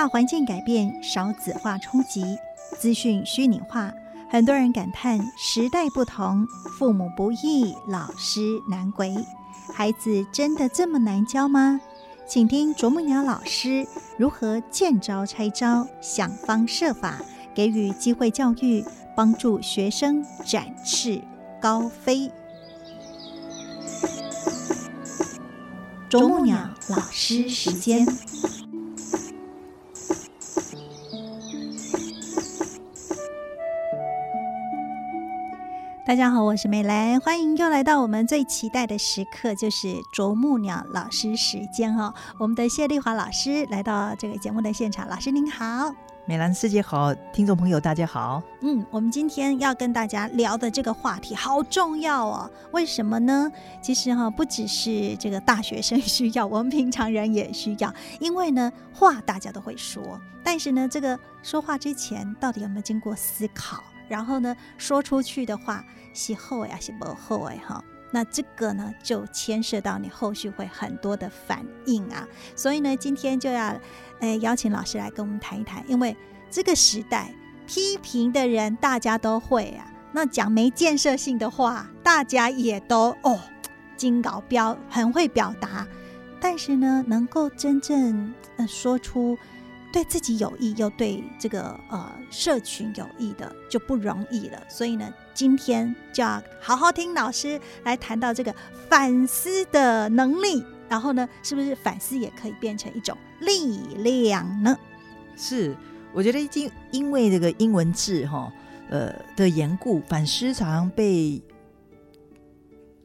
大环境改变，少子化冲击，资讯虚拟化，很多人感叹时代不同，父母不易，老师难为。孩子真的这么难教吗？请听啄木鸟老师如何见招拆招，想方设法给予机会教育，帮助学生展翅高飞。啄木鸟老师时间。大家好，我是美兰，欢迎又来到我们最期待的时刻，就是啄木鸟老师时间哦。我们的谢丽华老师来到这个节目的现场，老师您好，美兰师姐好，听众朋友大家好。嗯，我们今天要跟大家聊的这个话题好重要哦，为什么呢？其实哈，不只是这个大学生需要，我们平常人也需要，因为呢，话大家都会说，但是呢，这个说话之前到底有没有经过思考？然后呢，说出去的话是后呀，是不后哎哈。那这个呢，就牵涉到你后续会很多的反应啊。所以呢，今天就要呃邀请老师来跟我们谈一谈，因为这个时代批评的人大家都会啊，那讲没建设性的话，大家也都哦，金稿标很会表达，但是呢，能够真正呃说出。对自己有益又对这个呃社群有益的就不容易了，所以呢，今天就要好好听老师来谈到这个反思的能力，然后呢，是不是反思也可以变成一种力量呢？是，我觉得因因为这个英文字哈呃的缘故，反思常常被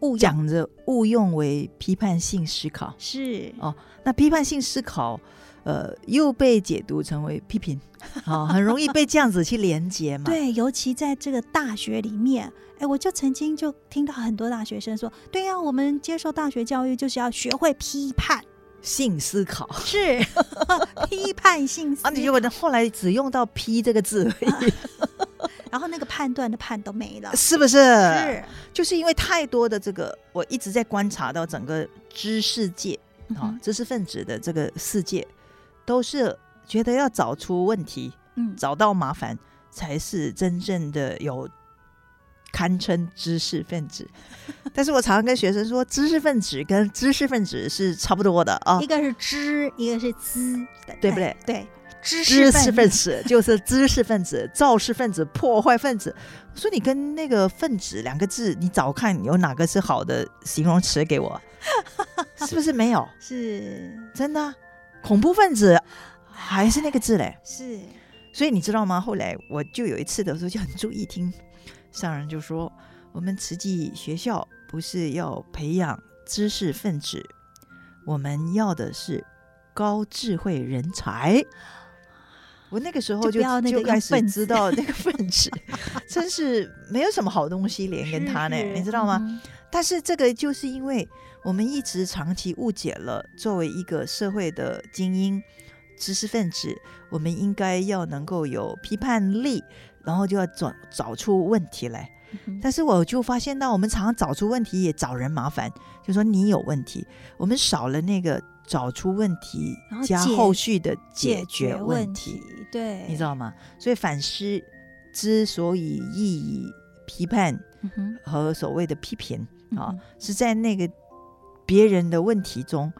误讲着误用为批判性思考，是哦，那批判性思考。呃，又被解读成为批评，啊，很容易被这样子去连接嘛。对，尤其在这个大学里面，哎，我就曾经就听到很多大学生说，对呀，我们接受大学教育就是要学会批判性思考，是 批判性思。啊，你结果后来只用到“批”这个字而已，然后那个判断的“判”都没了，是不是？是，就是因为太多的这个，我一直在观察到整个知识界啊，知识分子的这个世界。都是觉得要找出问题，嗯，找到麻烦才是真正的有堪称知识分子。但是我常常跟学生说，知识分子跟知识分子是差不多的啊，一个是知，一个是资，对不对？对，知识分子就是知识分子，肇事分子、破坏分子。我说你跟那个分子两个字，你找看有哪个是好的形容词给我，是不是没有？是真的。恐怖分子还是那个字嘞，是，所以你知道吗？后来我就有一次的时候就很注意听，上人就说，我们慈济学校不是要培养知识分子，我们要的是高智慧人才。我那个时候就就开始知道那个 分子，真是没有什么好东西连跟他呢，你知道吗？但是这个就是因为。我们一直长期误解了，作为一个社会的精英、知识分子，我们应该要能够有批判力，然后就要找找出问题来。但是我就发现到，我们常常找出问题也找人麻烦，就说你有问题，我们少了那个找出问题加后续的解决问题。对，你知道吗？所以反思之所以意义批判和所谓的批评啊，是在那个。别人的问题中，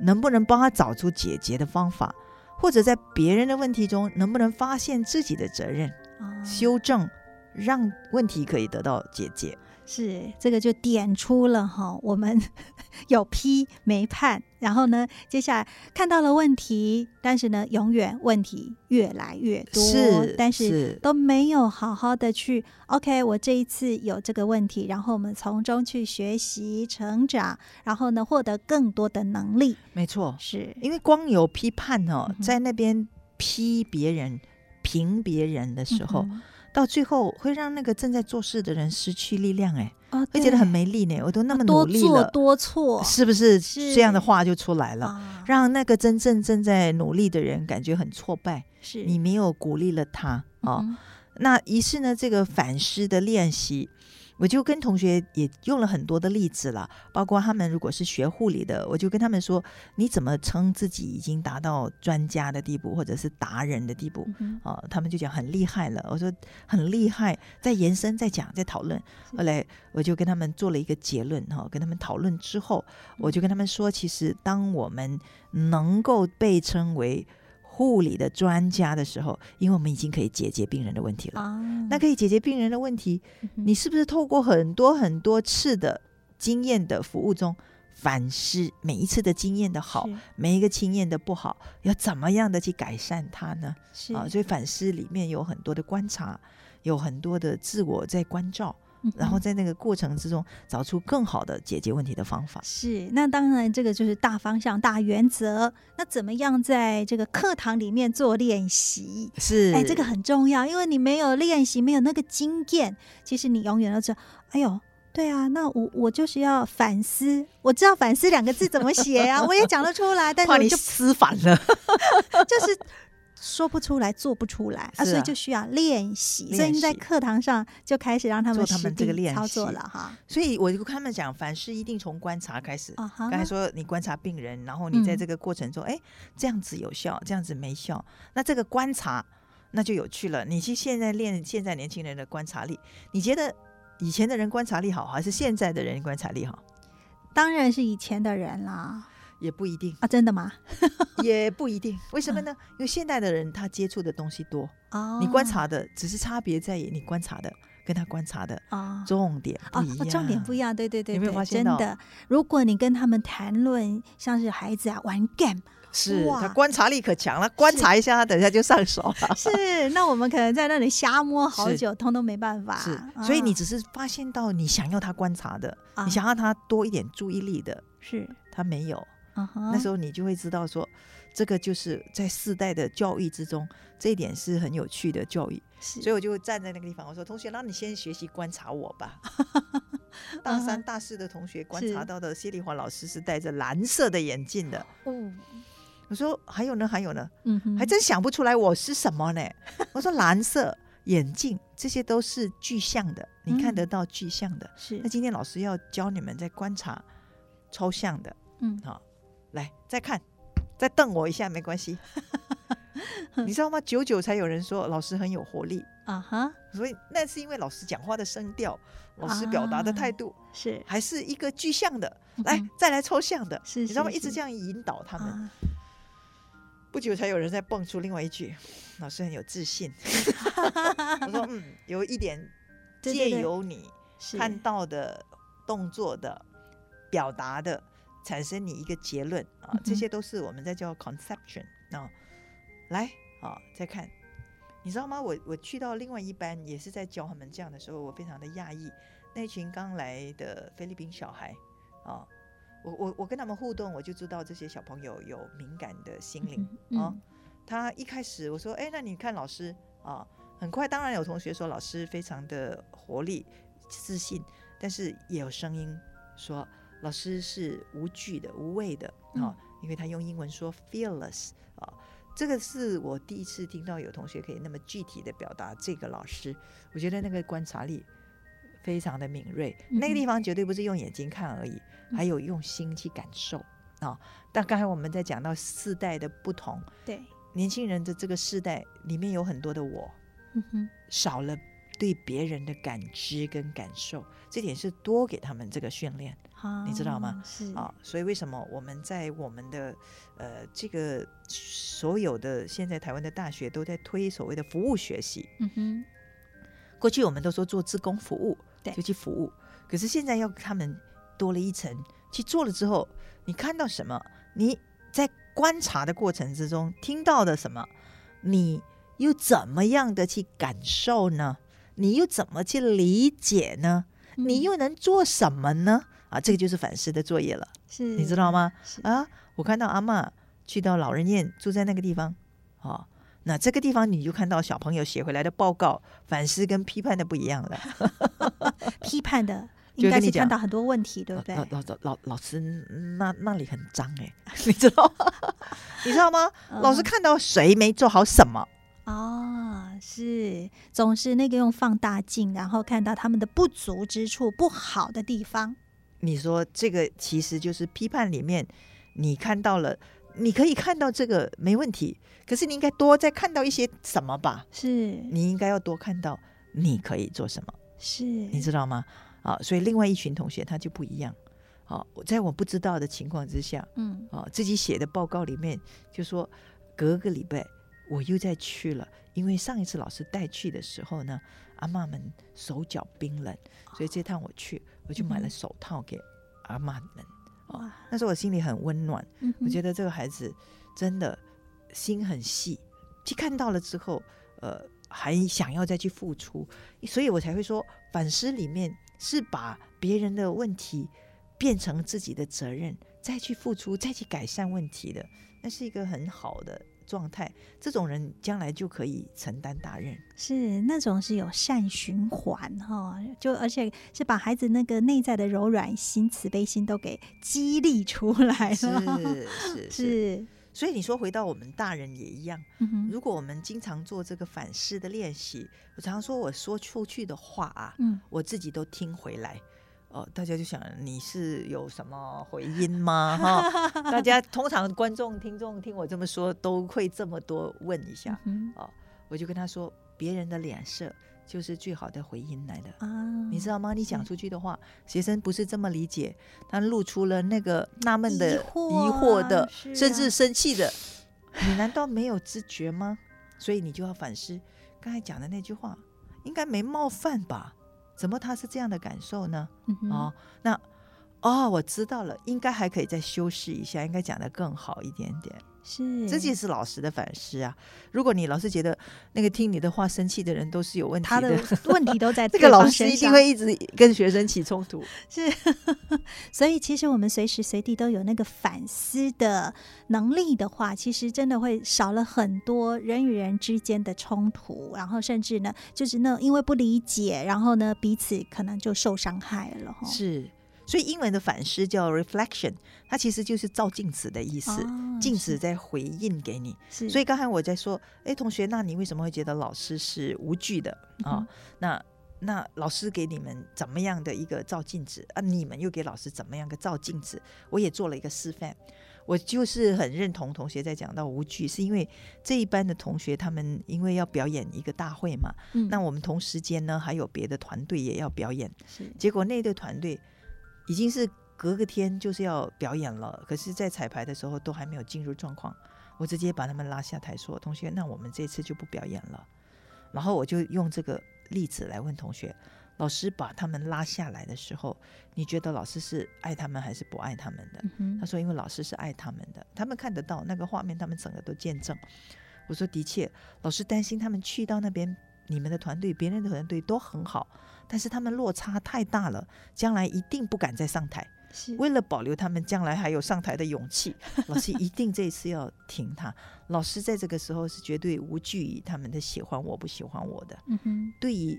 能不能帮他找出解决的方法，或者在别人的问题中，能不能发现自己的责任，修正，让问题可以得到解决？是这个就点出了哈，我们 有批没判，然后呢，接下来看到了问题，但是呢，永远问题越来越多，是，但是都没有好好的去 OK，我这一次有这个问题，然后我们从中去学习成长，然后呢，获得更多的能力。没错，是因为光有批判哦，在那边批别人、评别人的时候。到最后会让那个正在做事的人失去力量，哎，会觉得很没力呢。我都那么努力了，多错，是不是这样的话就出来了？让那个真正正在努力的人感觉很挫败。是你没有鼓励了他啊？那于是呢，这个反思的练习，我就跟同学也用了很多的例子了，包括他们如果是学护理的，我就跟他们说，你怎么称自己已经达到专家的地步，或者是达人的地步？嗯啊，他们就讲很厉害了。我说很厉害，在延伸，在讲，在讨论。后来我就跟他们做了一个结论哈，跟他们讨论之后，我就跟他们说，其实当我们能够被称为护理的专家的时候，因为我们已经可以解决病人的问题了。啊，那可以解决病人的问题，你是不是透过很多很多次的经验的服务中反思每一次的经验的好，每一个经验的不好，要怎么样的去改善它呢？是啊，所以反思里面有很多的观察，有很多的自我在关照，嗯然后在那个过程之中找出更好的解决问题的方法。是，那当然这个就是大方向、大原则。那怎么样在这个课堂里面做练习？是，哎，这个很重要，因为你没有练习，没有那个经验，其实你永远都知道，哎呦。对啊，那我我就是要反思，我知道“反思”两个字怎么写啊、我也讲得出来，但是怕你我就思反了。就是说不出来，做不出来啊，所以就需要练习。所以你在课堂上就开始让他们做他们这个练操作习了哈。所以我就跟他们讲，凡事一定从观察开始。刚才说你观察病人，然后你在嗯这个过程中，哎、这样子有效，这样子没效，那这个观察那就有趣了。你去现在练现在年轻人的观察力，你觉得以前的人观察力好，还是现在的人观察力好？当然是以前的人啦也不一定，啊，真的吗？也不一定。为什么呢？因为现代的人他接触的东西多，哦，你观察的只是差别在于你观察的跟他观察的啊。重点不哦一样。重点不一样，对对对有没有发现到真的，如果你跟他们谈论像是孩子啊玩 game，是他观察力可强了，观察一下，他等一下就上手了。是，那我们可能在那里瞎摸好久，通通没办法。是，所以你啊只是发现到你想要他观察的，啊你想要他多一点注意力的，是，他没有。那时候你就会知道说，这个就是在世代的教育之中，这一点是很有趣的教育。所以我就站在那个地方，我说：“同学，那你先学习观察我吧。”大三、大四的同学观察到的谢丽华老师是戴着蓝色的眼镜的。嗯，我说：“还有呢，还有呢，嗯哼，还真想不出来我是什么呢。”我说：“蓝色眼镜，这些都是具象的，你看嗯得到具象的。是那，今天老师要教你们在观察抽象的，嗯好，来再看，再瞪我一下没关系。你知道吗？久久才有人说老师很有活力，啊哈，所以那是因为老师讲话的声调，老师表达的态度，是，还是一个具象的。来再来抽象的，是你知道吗？一直这样引导他们。啊不久才有人在蹦出另外一句：“老师很有自信。”我说：“嗯，有一点借由你看到的动作的表达的，产生你一个结论啊这些都是我们在叫 conception 啊。来啊，再看，你知道吗？我我去到另外一班也是在教他们这样的时候，我非常的讶异，那群刚来的菲律宾小孩啊。我我我跟他们互动，我就知道这些小朋友有敏感的心灵嗯啊。他一开始我说，哎，那你看老师啊，很快当然有同学说老师非常的活力、自信，但是也有声音说老师是无惧的、无畏的啊，因为他用英文说 fearless 啊，这个是我第一次听到有同学可以那么具体的表达这个老师，我觉得那个观察力非常的敏锐，那个地方绝对不是用眼睛看而已，还有用心去感受啊。但刚才我们在讲到世代的不同，对，年轻人的这个世代里面有很多的我，嗯哼，少了对别人的感知跟感受，这点是多给他们这个训练好，你知道吗？是啊。所以为什么我们在我们的呃这个所有的现在台湾的大学都在推所谓的服务学习？嗯哼，过去我们都说做志工服务，对就去服务，可是现在要他们多了一层，去做了之后，你看到什么？你在观察的过程之中听到的什么？你又怎么样的去感受呢？你又怎么去理解呢？你嗯又能做什么呢？啊，这个就是反思的作业了，是，你知道吗？啊，我看到阿嬷去到老人院住在那个地方，哦，那这个地方你就看到小朋友写回来的报告，反思跟批判的不一样了。批判的，应该是看到很多问题，对不对老？老老老老师那那里很脏哎、你知道吗？你知道吗？老师嗯看到谁没做好什么，哦，是总是那个用放大镜，然后看到他们的不足之处、不好的地方。你说这个其实就是批判里面，你看到了，你可以看到这个没问题，可是你应该多再看到一些什么吧？是你应该要多看到你可以做什么，是，你知道吗？啊，所以另外一群同学他就不一样。好，在我不知道的情况之下，嗯啊，自己写的报告里面就说，隔个礼拜我又再去了，因为上一次老师带去的时候呢，阿妈们手脚冰冷，所以这趟我去，我就买了手套给阿妈们。哇，那时候我心里很温暖，我觉得这个孩子真的心很细，去看到了之后，呃，还想要再去付出，所以我才会说，反思里面是把别人的问题变成自己的责任，再去付出，再去改善问题的，那是一个很好的状态。这种人将来就可以承担大任。是那种是有善循环哈，就而且是把孩子那个内在的柔软心、慈悲心都给激励出来了。是 是是，是，所以你说回到我们大人也一样。嗯，如果我们经常做这个反思的练习，我常说我说出去的话啊，嗯我自己都听回来。哦，大家就想你是有什么回音吗？哈，大家通常观众、听众听我这么说，都会这么多问一下。嗯哦，我就跟他说，别人的脸色就是最好的回音来的。啊，你知道吗？你讲出去的话，学生不是这么理解，他露出了那个纳闷的、疑惑疑惑啊的，是甚至啊生气的。你难道没有知觉吗？所以你就要反思刚才讲的那句话，应该没冒犯吧？怎么他是这样的感受呢？嗯哦，那哦，我知道了，应该还可以再修饰一下，应该讲的更好一点点。是这就是老师的反思啊！如果你老是觉得那个听你的话生气的人都是有问题他的的，问题都在 这个老师一定会一直跟学生起冲突。是，所以其实我们随时随地都有那个反思的能力的话，其实真的会少了很多人与人之间的冲突，然后甚至呢，就是那因为不理解，然后呢彼此可能就受伤害了哈。是，所以英文的反思叫 reflection，它其实就是照镜子的意思，哦镜子在回应给你。所以刚才我在说，哎，同学，那你为什么会觉得老师是无惧的啊、嗯那那老师给你们怎么样的一个照镜子啊？你们又给老师怎么样个照镜子？我也做了一个示范。我就是很认同同学在讲到无惧，是因为这一班的同学他们因为要表演一个大会嘛，嗯那我们同时间呢还有别的团队也要表演，是结果那队团队已经是隔个天就是要表演了，可是，在彩排的时候都还没有进入状况。我直接把他们拉下台说：“同学，那我们这次就不表演了。”然后我就用这个例子来问同学：“老师把他们拉下来的时候，你觉得老师是爱他们还是不爱他们的？”嗯他说：“因为老师是爱他们的，他们看得到那个画面，他们整个都见证。”我说：“的确，老师担心他们去到那边，你们的团队、别人的团队都很好，但是他们落差太大了，将来一定不敢再上台。是为了保留他们将来还有上台的勇气，老师一定这一次要挺他。老师在这个时候是绝对无惧于他们的喜欢我不喜欢我的，嗯哼对于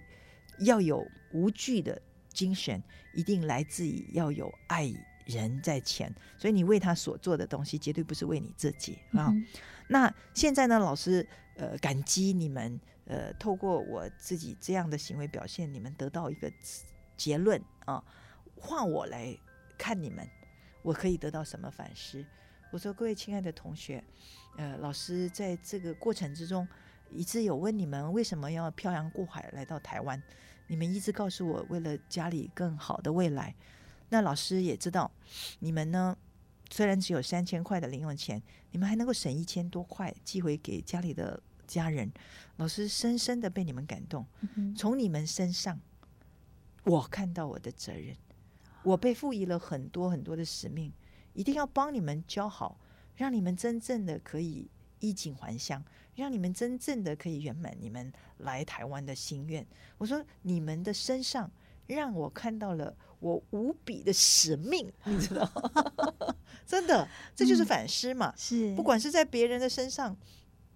要有无惧的精神，一定来自于要有爱人在前，所以你为他所做的东西，绝对不是为你自己啊。嗯那现在呢，老师呃感激你们呃，透过我自己这样的行为表现，你们得到一个结论啊，换我来看你们，我可以得到什么反思？我说各位亲爱的同学，呃，老师在这个过程之中，一直有问你们为什么要漂洋过海来到台湾，你们一直告诉我为了家里更好的未来。那老师也知道，你们呢虽然只有三千块的零用钱，你们还能够省一千多块寄回给家里的家人，老师深深的被你们感动。从你们身上，我看到我的责任，我被赋予了很多很多的使命，一定要帮你们教好，让你们真正的可以衣锦还乡，让你们真正的可以圆满你们来台湾的心愿。我说你们的身上让我看到了我无比的使命，你知道？真的，这就是嗯反思嘛。是不管是在别人的身上，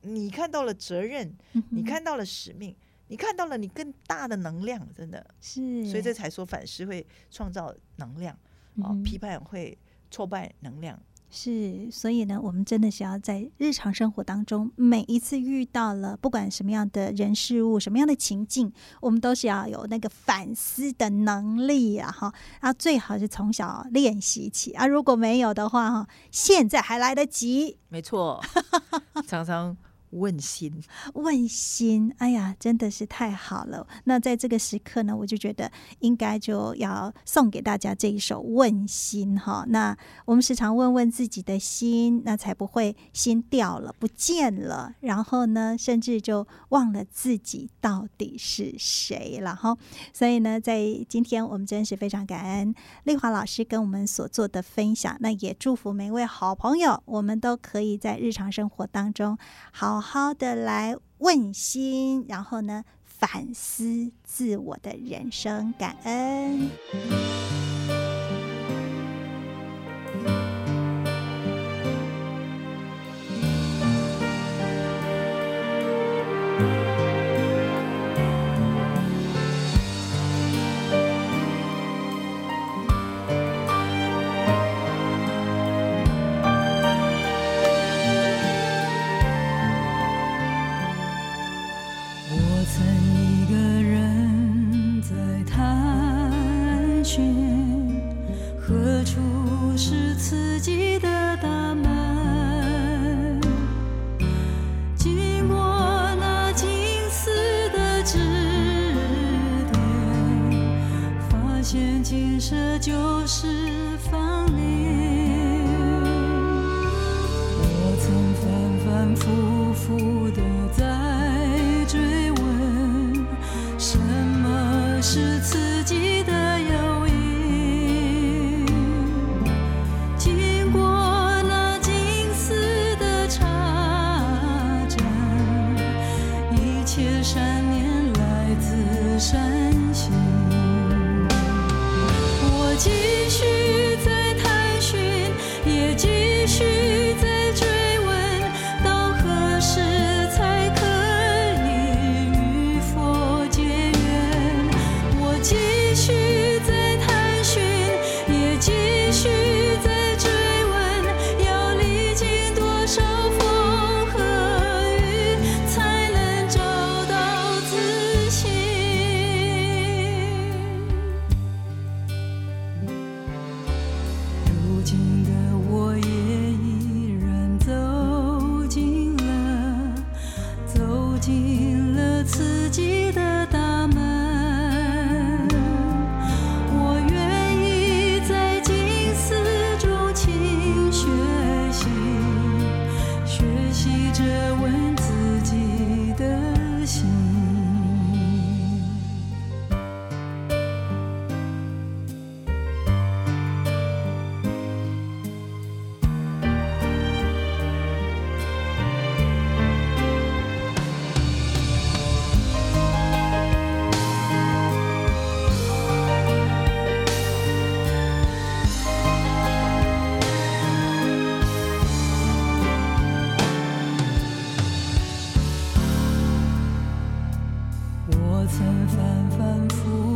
你看到了责任，嗯你看到了使命，你看到了你更大的能量，真的，是，所以这才说反思会创造能量啊，嗯批判会挫败能量，是，所以呢，我们真的是要在日常生活当中，每一次遇到了不管什么样的人事物、什么样的情境，我们都是要有那个反思的能力啊！哈，啊，最好是从小练习起啊。如果没有的话，哈，现在还来得及。没错，常常。问心，问心，哎呀，真的是太好了。那在这个时刻呢，我就觉得应该就要送给大家这一首《问心》哈。那我们时常问问自己的心，那才不会心掉了、不见了，然后呢，甚至就忘了自己到底是谁了哈。所以呢，在今天我们真是非常感恩丽华老师跟我们所做的分享。那也祝福每位好朋友，我们都可以在日常生活当中好。好好的来问心，然后呢反思自我的人生，感恩。前进着旧时风铃我曾反反复复地在追问什么是刺激曾反反复复。